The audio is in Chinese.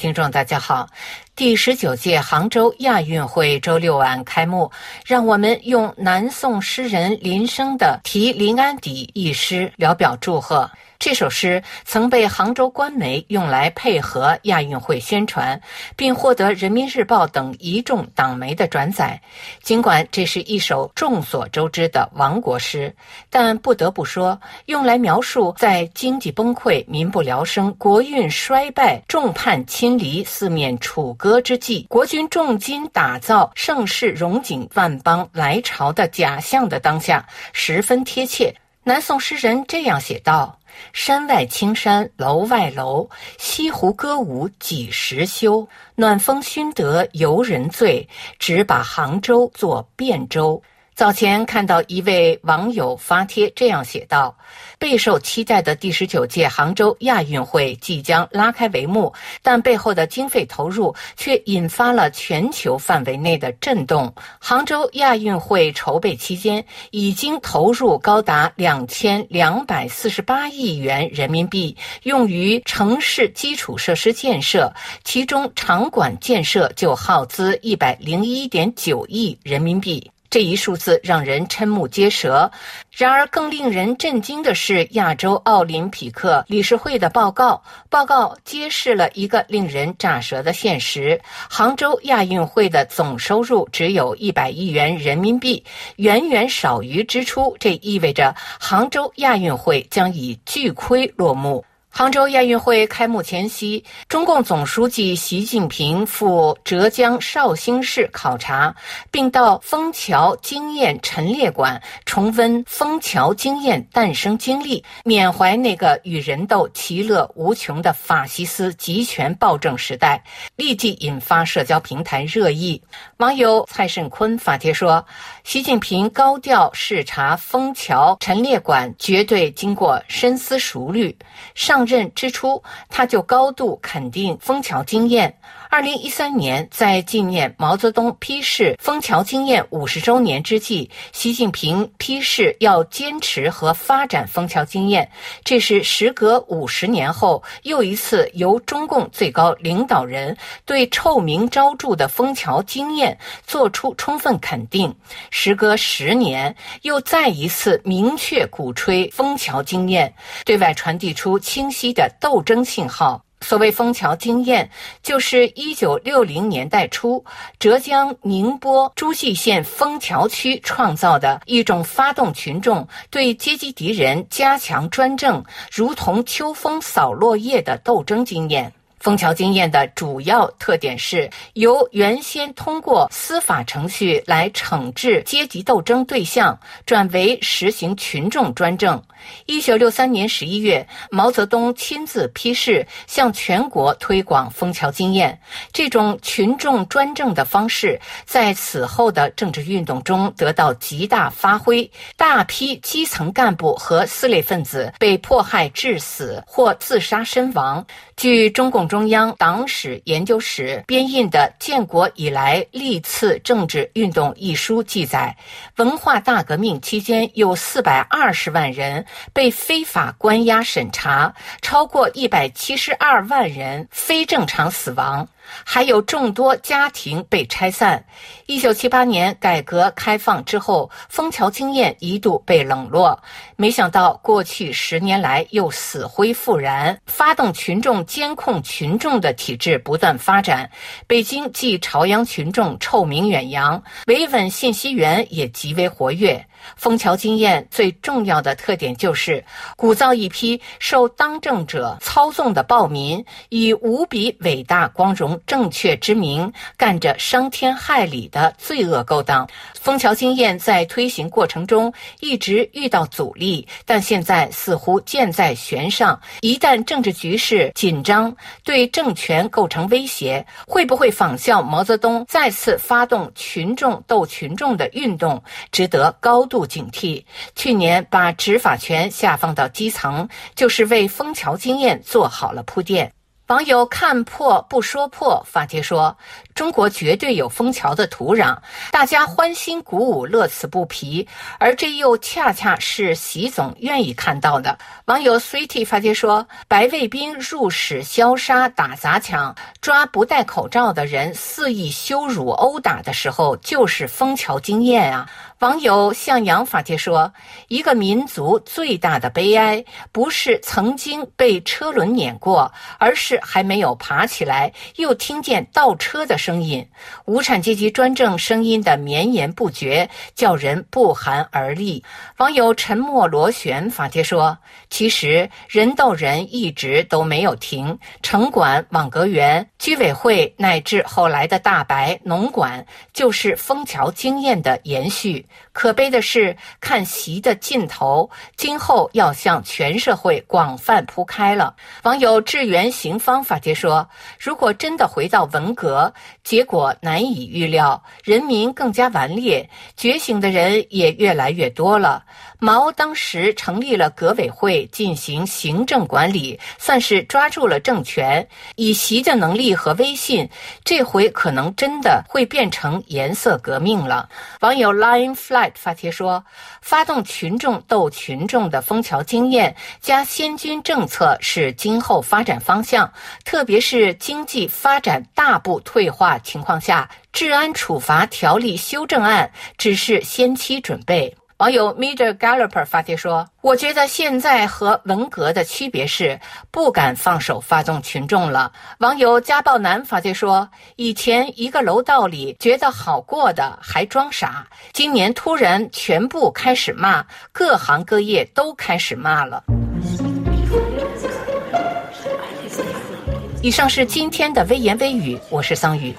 听众，大家好。第十九届杭州亚运会周六晚开幕，让我们用南宋诗人林升的《题临安邸》一诗聊表祝贺。这首诗曾被杭州官媒用来配合亚运会宣传，并获得《人民日报》等一众党媒的转载。尽管这是一首众所周知的亡国诗，但不得不说，用来描述在经济崩溃、民不聊生、国运衰败、众叛亲离、四面楚歌之际，国君重金打造盛世荣景、万邦来朝的假象的当下，十分贴切。南宋诗人这样写道。山外青山楼外楼，西湖歌舞几时休？暖风熏得游人醉，只把杭州作汴州。早前看到一位网友发帖这样写道：“备受期待的第十九届杭州亚运会即将拉开帷幕，但背后的经费投入却引发了全球范围内的震动。杭州亚运会筹备期间，已经投入高达两千两百四十八亿元人民币，用于城市基础设施建设，其中场馆建设就耗资一百零一点九亿人民币。”这一数字让人瞠目结舌。然而，更令人震惊的是亚洲奥林匹克理事会的报告。报告揭示了一个令人咋舌的现实：杭州亚运会的总收入只有一百亿元人民币，远远少于支出。这意味着杭州亚运会将以巨亏落幕。杭州亚运会开幕前夕，中共总书记习近平赴浙江绍兴市考察，并到枫桥经验陈列馆重温枫桥经验诞生经历，缅怀那个与人斗其乐无穷的法西斯集权暴政时代，立即引发社交平台热议。网友蔡胜坤发帖说：“习近平高调视察枫桥陈列馆，绝对经过深思熟虑。”上。上任之初，他就高度肯定枫桥经验。二零一三年，在纪念毛泽东批示枫桥经验五十周年之际，习近平批示要坚持和发展枫桥经验。这是时隔五十年后又一次由中共最高领导人对臭名昭著的枫桥经验做出充分肯定。时隔十年，又再一次明确鼓吹枫桥经验，对外传递出清晰的斗争信号。所谓枫桥经验，就是一九六零年代初浙江宁波诸暨县枫桥区创造的一种发动群众对阶级敌人加强专政，如同秋风扫落叶的斗争经验。枫桥经验的主要特点是由原先通过司法程序来惩治阶级斗争对象，转为实行群众专政。一九六三年十一月，毛泽东亲自批示，向全国推广枫桥经验。这种群众专政的方式，在此后的政治运动中得到极大发挥，大批基层干部和撕裂分子被迫害致死或自杀身亡。据中共中央党史研究室编印的《建国以来历次政治运动》一书记载，文化大革命期间有四百二十万人被非法关押审查，超过一百七十二万人非正常死亡。还有众多家庭被拆散。一九七八年改革开放之后，枫桥经验一度被冷落，没想到过去十年来又死灰复燃，发动群众监控群众的体制不断发展。北京继朝阳群众臭名远扬，维稳信息源也极为活跃。枫桥经验最重要的特点就是鼓噪一批受当政者操纵的暴民，以无比伟大、光荣、正确之名，干着伤天害理的罪恶勾当。枫桥经验在推行过程中一直遇到阻力，但现在似乎箭在弦上。一旦政治局势紧张，对政权构成威胁，会不会仿效毛泽东再次发动群众斗群众的运动，值得高。度警惕。去年把执法权下放到基层，就是为枫桥经验做好了铺垫。网友看破不说破发帖说：“中国绝对有枫桥的土壤，大家欢欣鼓舞，乐此不疲。而这又恰恰是习总愿意看到的。”网友 C T 发帖说：“白卫兵入室消杀、打砸抢、抓不戴口罩的人，肆意羞辱、殴打的时候，就是枫桥经验啊。”网友向阳法帖说：“一个民族最大的悲哀，不是曾经被车轮碾过，而是还没有爬起来，又听见倒车的声音。无产阶级专政声音的绵延不绝，叫人不寒而栗。”网友沉默螺旋法帖说：“其实人斗人一直都没有停，城管、网格员、居委会乃至后来的大白、农管，就是枫桥经验的延续。”可悲的是，看习的尽头，今后要向全社会广泛铺开了。网友志源行方法帖说：“如果真的回到文革，结果难以预料，人民更加顽劣，觉醒的人也越来越多了。毛当时成立了革委会进行行政管理，算是抓住了政权。以习的能力和威信，这回可能真的会变成颜色革命了。”网友 Line。Flight 发帖说，发动群众斗群众的枫桥经验加先军政策是今后发展方向，特别是经济发展大步退化情况下，治安处罚条例修正案只是先期准备。网友 Meter Galloper 发帖说：“我觉得现在和文革的区别是不敢放手发动群众了。”网友家暴男发帖说：“以前一个楼道里觉得好过的还装傻，今年突然全部开始骂，各行各业都开始骂了。”以上是今天的微言微语，我是桑宇。